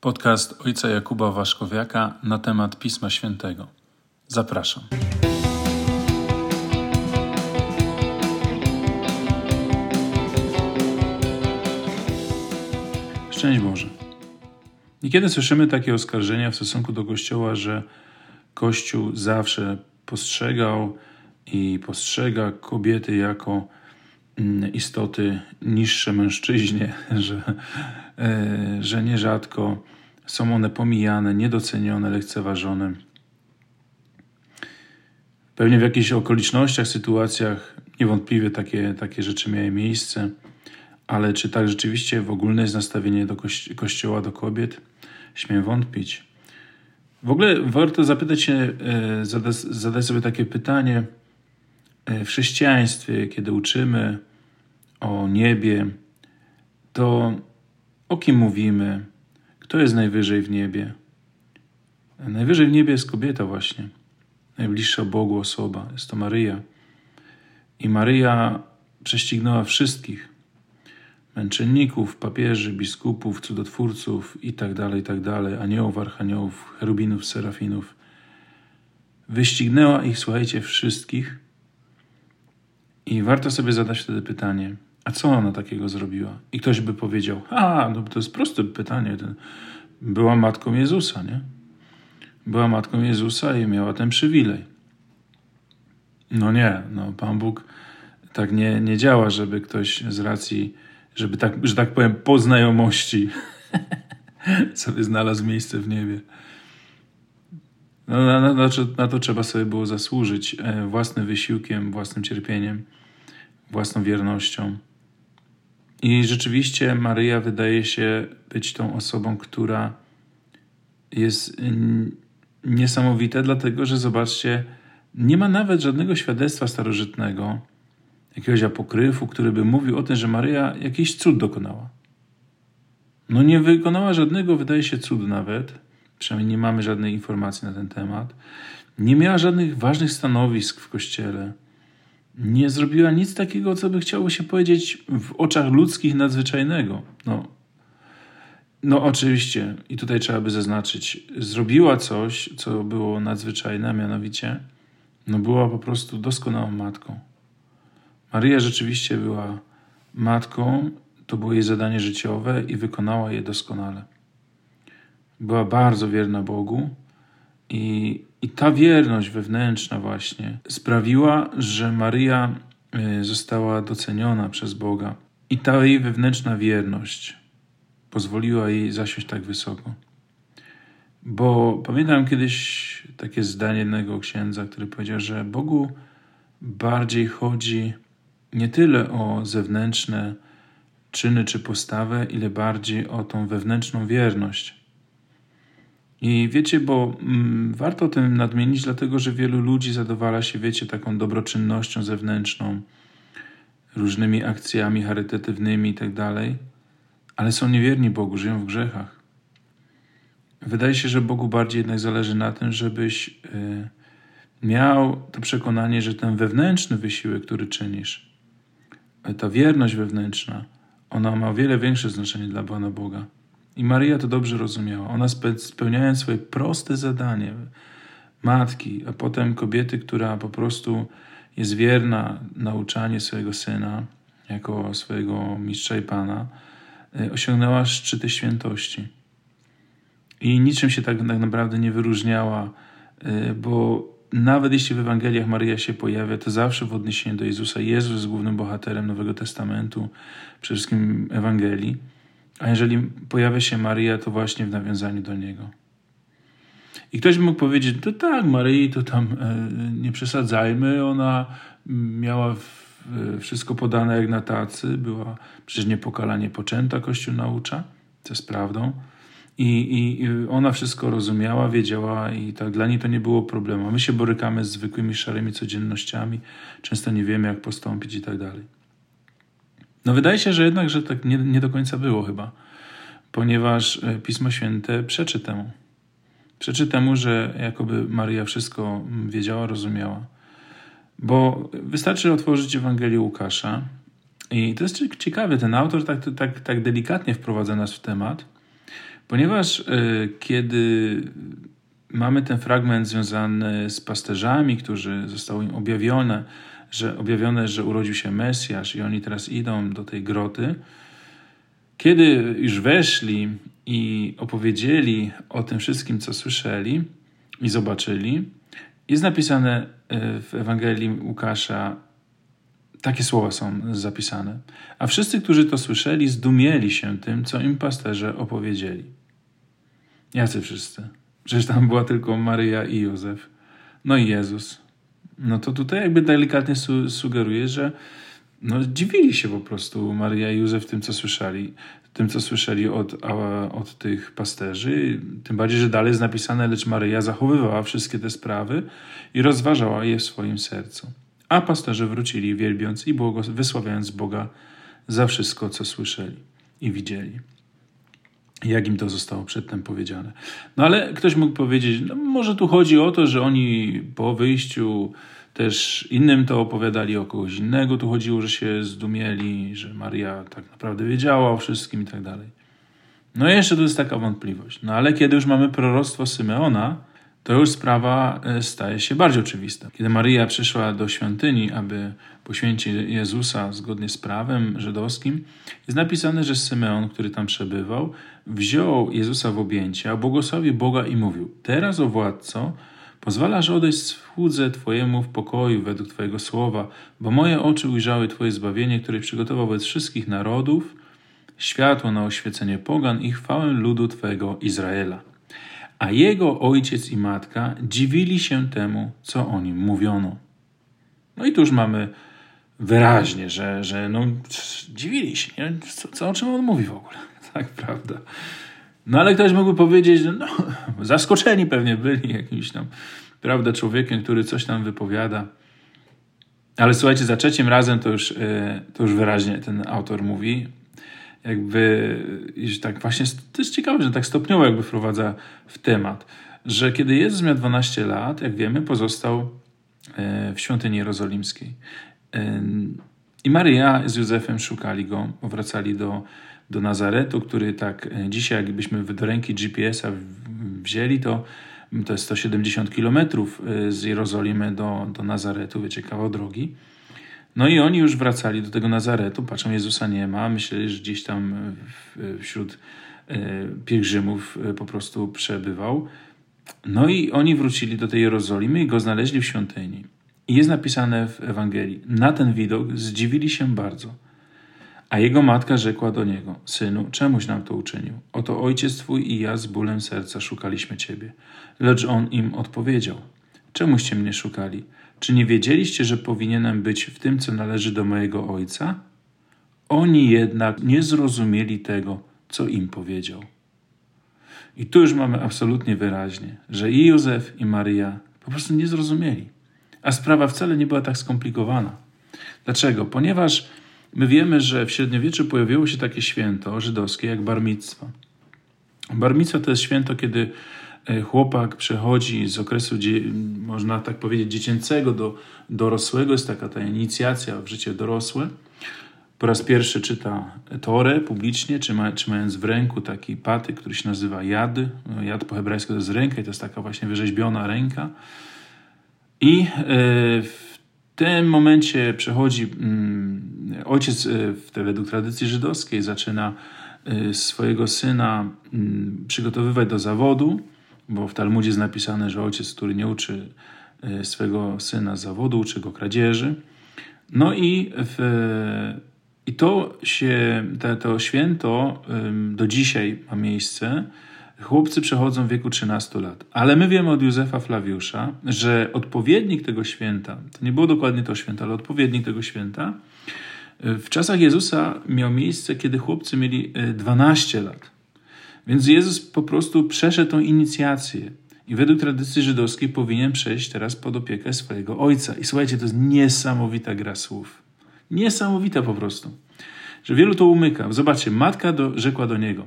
Podcast ojca Jakuba Waszkowiaka na temat Pisma Świętego. Zapraszam. Szczęść Boże. Niekiedy słyszymy takie oskarżenia w stosunku do Kościoła, że Kościół zawsze postrzegał i postrzega kobiety jako istoty niższe mężczyźnie, że, e, że nierzadko są one pomijane, niedocenione, lekceważone. Pewnie w jakichś okolicznościach, sytuacjach niewątpliwie takie, takie rzeczy miały miejsce, ale czy tak rzeczywiście w ogólne jest nastawienie do kości Kościoła do kobiet? Śmiem wątpić. W ogóle warto zapytać się, e, zadać, zadać sobie takie pytanie e, w chrześcijaństwie, kiedy uczymy o niebie, to o kim mówimy? Kto jest najwyżej w niebie? Najwyżej w niebie jest kobieta właśnie, najbliższa Bogu osoba, jest to Maryja. I Maryja prześcignęła wszystkich męczenników, papieży, biskupów, cudotwórców itd., tak itd., tak aniołów, archaniołów, cherubinów, serafinów. Wyścignęła ich, słuchajcie, wszystkich. I warto sobie zadać wtedy pytanie, a co ona takiego zrobiła? I ktoś by powiedział, a, no to jest proste pytanie. Była matką Jezusa, nie? Była matką Jezusa i miała ten przywilej. No nie, no Pan Bóg tak nie, nie działa, żeby ktoś z racji żeby tak, że tak powiem, po znajomości sobie znalazł miejsce w niebie. No, na, na, na, to trzeba sobie było zasłużyć e, własnym wysiłkiem, własnym cierpieniem, własną wiernością. I rzeczywiście Maryja wydaje się być tą osobą, która jest niesamowita, dlatego że zobaczcie, nie ma nawet żadnego świadectwa starożytnego, jakiegoś apokryfu, który by mówił o tym, że Maryja jakiś cud dokonała. No nie wykonała żadnego, wydaje się, cudu nawet. Przynajmniej nie mamy żadnej informacji na ten temat. Nie miała żadnych ważnych stanowisk w kościele. Nie zrobiła nic takiego, co by chciało się powiedzieć w oczach ludzkich nadzwyczajnego. No, no oczywiście, i tutaj trzeba by zaznaczyć, zrobiła coś, co było nadzwyczajne, mianowicie no była po prostu doskonałą matką. Maryja rzeczywiście była matką, to było jej zadanie życiowe i wykonała je doskonale. Była bardzo wierna Bogu i, i ta wierność wewnętrzna właśnie sprawiła, że Maryja e, została doceniona przez Boga. I ta jej wewnętrzna wierność pozwoliła jej zasiąść tak wysoko. Bo pamiętam kiedyś takie zdanie jednego księdza, który powiedział, że Bogu bardziej chodzi nie tyle o zewnętrzne czyny czy postawę, ile bardziej o tą wewnętrzną wierność. I wiecie, bo mm, warto o tym nadmienić, dlatego że wielu ludzi zadowala się, wiecie, taką dobroczynnością zewnętrzną, różnymi akcjami charytatywnymi tak ale są niewierni Bogu, żyją w grzechach. Wydaje się, że Bogu bardziej jednak zależy na tym, żebyś y, miał to przekonanie, że ten wewnętrzny wysiłek, który czynisz, ta wierność wewnętrzna, ona ma o wiele większe znaczenie dla Pana Boga. I Maryja to dobrze rozumiała. Ona spełniając swoje proste zadanie, matki, a potem kobiety, która po prostu jest wierna nauczanie swojego syna jako swojego mistrza i pana, e, osiągnęła szczyty świętości. I niczym się tak, tak naprawdę nie wyróżniała, e, bo nawet jeśli w Ewangeliach Maryja się pojawia, to zawsze w odniesieniu do Jezusa. Jezus jest głównym bohaterem Nowego Testamentu, przede wszystkim Ewangelii. A jeżeli pojawia się Maryja, to właśnie w nawiązaniu do Niego. I ktoś by mógł powiedzieć, to tak, Maryi to tam e, nie przesadzajmy, ona miała wszystko podane jak na tacy, była przecież niepokalanie poczęta, Kościół naucza, co jest prawdą. I, I ona wszystko rozumiała, wiedziała i tak dla niej to nie było problemu. My się borykamy z zwykłymi szarymi codziennościami, często nie wiemy, jak postąpić i tak dalej. No wydaje się, że jednak, że tak nie, nie do końca było chyba, ponieważ e, Pismo Święte przeczy temu. Przeczy temu, że jakoby Maria wszystko wiedziała, rozumiała. Bo wystarczy otworzyć Ewangelię Łukasza i to jest ciekawe, ten autor tak, tak, tak delikatnie wprowadza nas w temat – Ponieważ y, kiedy mamy ten fragment związany z pasterzami, którzy zostało im objawione, że objawione, że urodził się Mesjasz i oni teraz idą do tej groty, kiedy już weszli i opowiedzieli o tym wszystkim, co słyszeli i zobaczyli, jest napisane e, w Ewangelii Łukasza, takie słowa są zapisane. A wszyscy, którzy to słyszeli, zdumieli się tym, co im pasterze opowiedzieli. Jacy wszyscy? Przecież tam była tylko Maryja i Józef. No i Jezus. No to tutaj jakby delikatnie su sugeruje, że no, dziwili się po prostu Maryja i Józef tym, co słyszeli, tym, co słyszeli od, od tych pasterzy. Tym bardziej, że dalej jest napisane, lecz Maryja zachowywała wszystkie te sprawy i rozważała je w swoim sercu. A pasterze wrócili, wielbiąc i wysławiając Boga za wszystko, co słyszeli i widzieli. Jak im to zostało przedtem powiedziane. No ale ktoś mógł powiedzieć, no może tu chodzi o to, że oni po wyjściu też innym to opowiadali o kogoś innego. Tu chodziło, że się zdumieli, że Maria tak naprawdę wiedziała o wszystkim i tak dalej. No i jeszcze tu jest taka wątpliwość. No ale kiedy już mamy proroctwo Symeona, to już sprawa e, staje się bardziej oczywista. Kiedy Maria przyszła do świątyni, aby poświęcić Jezusa zgodnie z prawem żydowskim, jest napisane, że Symeon, który tam przebywał, wziął Jezusa w objęcie, a błogosławił Boga i mówił: Teraz, o władco, Pozwalasz odejść słudze Twojemu w pokoju według Twojego słowa, bo moje oczy ujrzały Twoje zbawienie, które przygotował wobec wszystkich narodów, światło na oświecenie pogan i chwałę ludu Twojego Izraela. A jego ojciec i matka dziwili się temu, co o nim mówiono. No i tu już mamy wyraźnie, że, że no, dziwili się, nie? Co, co, o czym on mówi w ogóle. Tak, prawda. No ale ktoś mógłby powiedzieć, że no, zaskoczeni pewnie byli jakimś tam, prawda, człowiekiem, który coś tam wypowiada. Ale słuchajcie, za trzecim razem to już, e, to już wyraźnie ten autor mówi, jakby, tak właśnie, to jest ciekawe, że tak stopniowo jakby wprowadza w temat, że kiedy Jezus miał 12 lat, jak wiemy, pozostał e, w świątyni jerozolimskiej. E, I Maryja z Józefem szukali go, wracali do do Nazaretu, który tak e, dzisiaj, jakbyśmy do ręki GPS-a wzięli, to to jest 170 kilometrów z Jerozolimy do, do Nazaretu, wiecie, kawał drogi. No i oni już wracali do tego Nazaretu, patrzą, Jezusa nie ma, myśleli, że gdzieś tam wśród e, pielgrzymów po prostu przebywał. No i oni wrócili do tej Jerozolimy i go znaleźli w świątyni. I jest napisane w Ewangelii, na ten widok zdziwili się bardzo – a jego matka rzekła do niego: Synu, czemuś nam to uczynił? Oto ojciec twój i ja z bólem serca szukaliśmy ciebie. Lecz on im odpowiedział: Czemuście mnie szukali? Czy nie wiedzieliście, że powinienem być w tym, co należy do mojego ojca? Oni jednak nie zrozumieli tego, co im powiedział. I tu już mamy absolutnie wyraźnie, że i Józef, i Maryja po prostu nie zrozumieli. A sprawa wcale nie była tak skomplikowana. Dlaczego? Ponieważ My wiemy, że w średniowieczu pojawiło się takie święto żydowskie jak barmictwo. Barmictwo to jest święto, kiedy chłopak przechodzi z okresu, można tak powiedzieć, dziecięcego do dorosłego. Jest taka ta inicjacja w życie dorosłe. Po raz pierwszy czyta Torę publicznie, trzymając w ręku taki patyk, który się nazywa jad. No, jad po hebrajsku to jest ręka i to jest taka właśnie wyrzeźbiona ręka. I e, w tym momencie przechodzi mm, ojciec e, według tradycji żydowskiej zaczyna e, swojego syna mm, przygotowywać do zawodu, bo w Talmudzie jest napisane, że ojciec, który nie uczy e, swego syna zawodu, uczy go kradzieży. No i, w, i to się, to, to święto do dzisiaj ma miejsce. Chłopcy przechodzą w wieku 13 lat. Ale my wiemy od Józefa Flawiusza, że odpowiednik tego święta, to nie było dokładnie to święto, ale odpowiednik tego święta, w czasach Jezusa miał miejsce, kiedy chłopcy mieli 12 e, lat. Więc Jezus po prostu przeszedł tą inicjację i według tradycji żydowskiej powinien przejść teraz pod opiekę swojego ojca. I słuchajcie, to jest niesamowita gra słów. Niesamowita po prostu. Że wielu to umyka. Zobaczcie, matka do, rzekła do niego: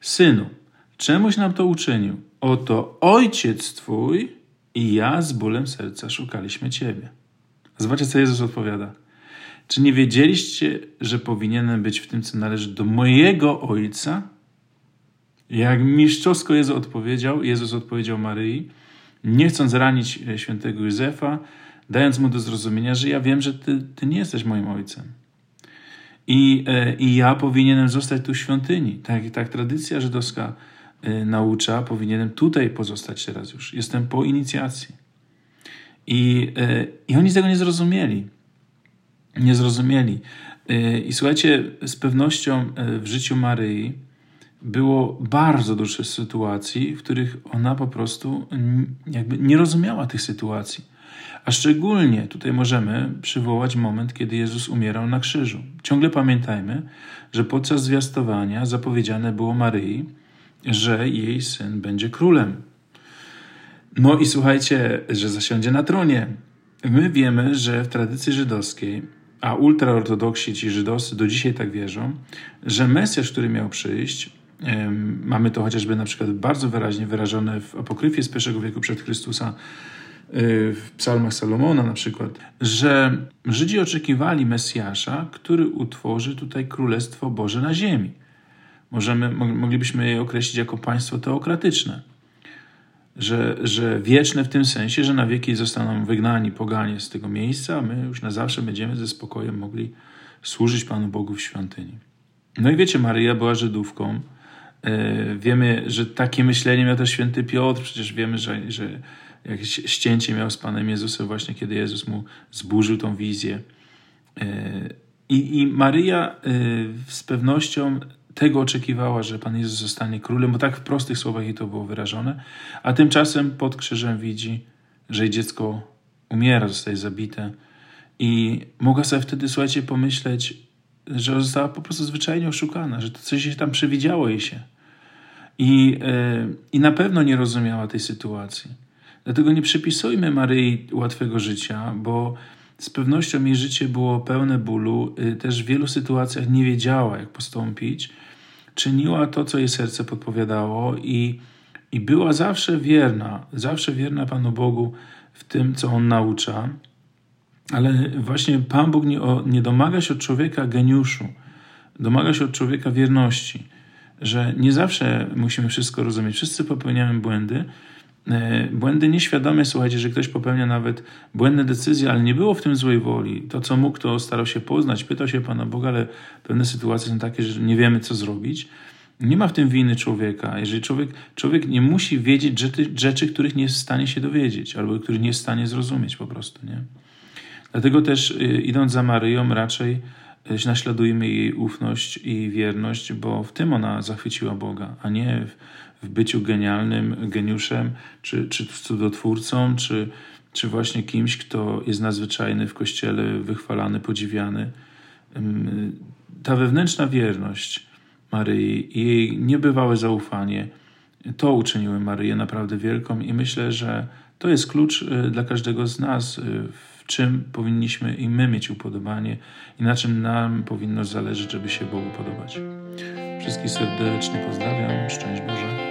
Synu, czemuś nam to uczynił? Oto ojciec twój i ja z bólem serca szukaliśmy ciebie. Zobaczcie, co Jezus odpowiada. Czy nie wiedzieliście, że powinienem być w tym, co należy do mojego ojca? Jak mistrzowsko Jezus odpowiedział, Jezus odpowiedział Maryi, nie chcąc ranić e, świętego Józefa, dając mu do zrozumienia, że ja wiem, że ty, ty nie jesteś moim ojcem. I, e, I ja powinienem zostać tu w świątyni. Tak, tak tradycja żydowska e, naucza, powinienem tutaj pozostać teraz już. Jestem po inicjacji. I, I oni tego nie zrozumieli. Nie zrozumieli. I słuchajcie, z pewnością w życiu Maryi było bardzo dużo sytuacji, w których ona po prostu jakby nie rozumiała tych sytuacji. A szczególnie tutaj możemy przywołać moment, kiedy Jezus umierał na krzyżu. Ciągle pamiętajmy, że podczas zwiastowania zapowiedziane było Maryi, że jej syn będzie królem. No i słuchajcie, że zasiądzie na tronie. My wiemy, że w tradycji żydowskiej, a ultraortodoksi, ci żydowscy do dzisiaj tak wierzą, że Mesjasz, który miał przyjść, Mamy to chociażby na przykład bardzo wyraźnie wyrażone w apokryfie z pierwszego wieku przed Chrystusa, y, w psalmach Salomona na przykład, że Żydzi oczekiwali Mesjasza, który utworzy tutaj Królestwo Boże na ziemi. Możemy, moglibyśmy je określić jako państwo teokratyczne. Że, że wieczne w tym sensie, że na wieki zostaną wygnani poganie z tego miejsca, a my już na zawsze będziemy ze spokojem mogli służyć Panu Bogu w świątyni. No i wiecie, Maryja była Żydówką, E, wiemy, że takie myślenie miał też święty Piotr, przecież wiemy, że, że jakieś ścięcie miał z Panem Jezusem właśnie, kiedy Jezus mu zburzył tą wizję. E, I, i Maryja e, z pewnością tego oczekiwała, że Pan Jezus zostanie królem, bo tak w prostych słowach jej to było wyrażone, a tymczasem pod krzyżem widzi, że jej dziecko umiera, zostaje zabite. I mogła sobie wtedy, słuchajcie, pomyśleć, że została po prostu zwyczajnie oszukana, że to coś się tam przewidziało jej się. I, yy, I na pewno nie rozumiała tej sytuacji. Dlatego nie przypisujmy Maryi łatwego życia, bo z pewnością jej życie było pełne bólu, yy, też w wielu sytuacjach nie wiedziała, jak postąpić. Czyniła to, co jej serce podpowiadało i, i była zawsze wierna, zawsze wierna Panu Bogu w tym, co On naucza. Ale właśnie Pan Bóg nie, nie domaga się od człowieka geniuszu, domaga się od człowieka wierności, że nie zawsze musimy wszystko rozumieć. Wszyscy popełniamy błędy. E, błędy nieświadome, słuchajcie, że ktoś popełnia nawet błędne decyzje, ale nie było w tym złej woli. To, co mógł, to starał się poznać, pytał się Pana Boga, ale pewne sytuacje są takie, że nie wiemy, co zrobić. Nie ma w tym winy człowieka. Jeżeli człowiek, człowiek nie musi wiedzieć rzeczy, rzeczy, których nie jest w stanie się dowiedzieć, albo których nie jest w stanie zrozumieć po prostu, nie? Dlatego też y, idąc za Maryją raczej y, naśladujmy jej ufność i wierność, bo w tym ona zachwyciła Boga, a nie w, w byciu genialnym geniuszem, czy, czy cudotwórcą, czy, czy właśnie kimś, kto jest nadzwyczajny w kościele, wychwalany, podziwiany. Ta wewnętrzna wierność Maryi i jej niebywałe zaufanie to uczyniły Maryję naprawdę wielką i myślę, że to jest klucz y, dla każdego z nas czym powinniśmy i my mieć upodobanie i na czym nam powinno zależeć, żeby się Bogu podobać. Wszystkich serdecznie pozdrawiam. Szczęść Boże.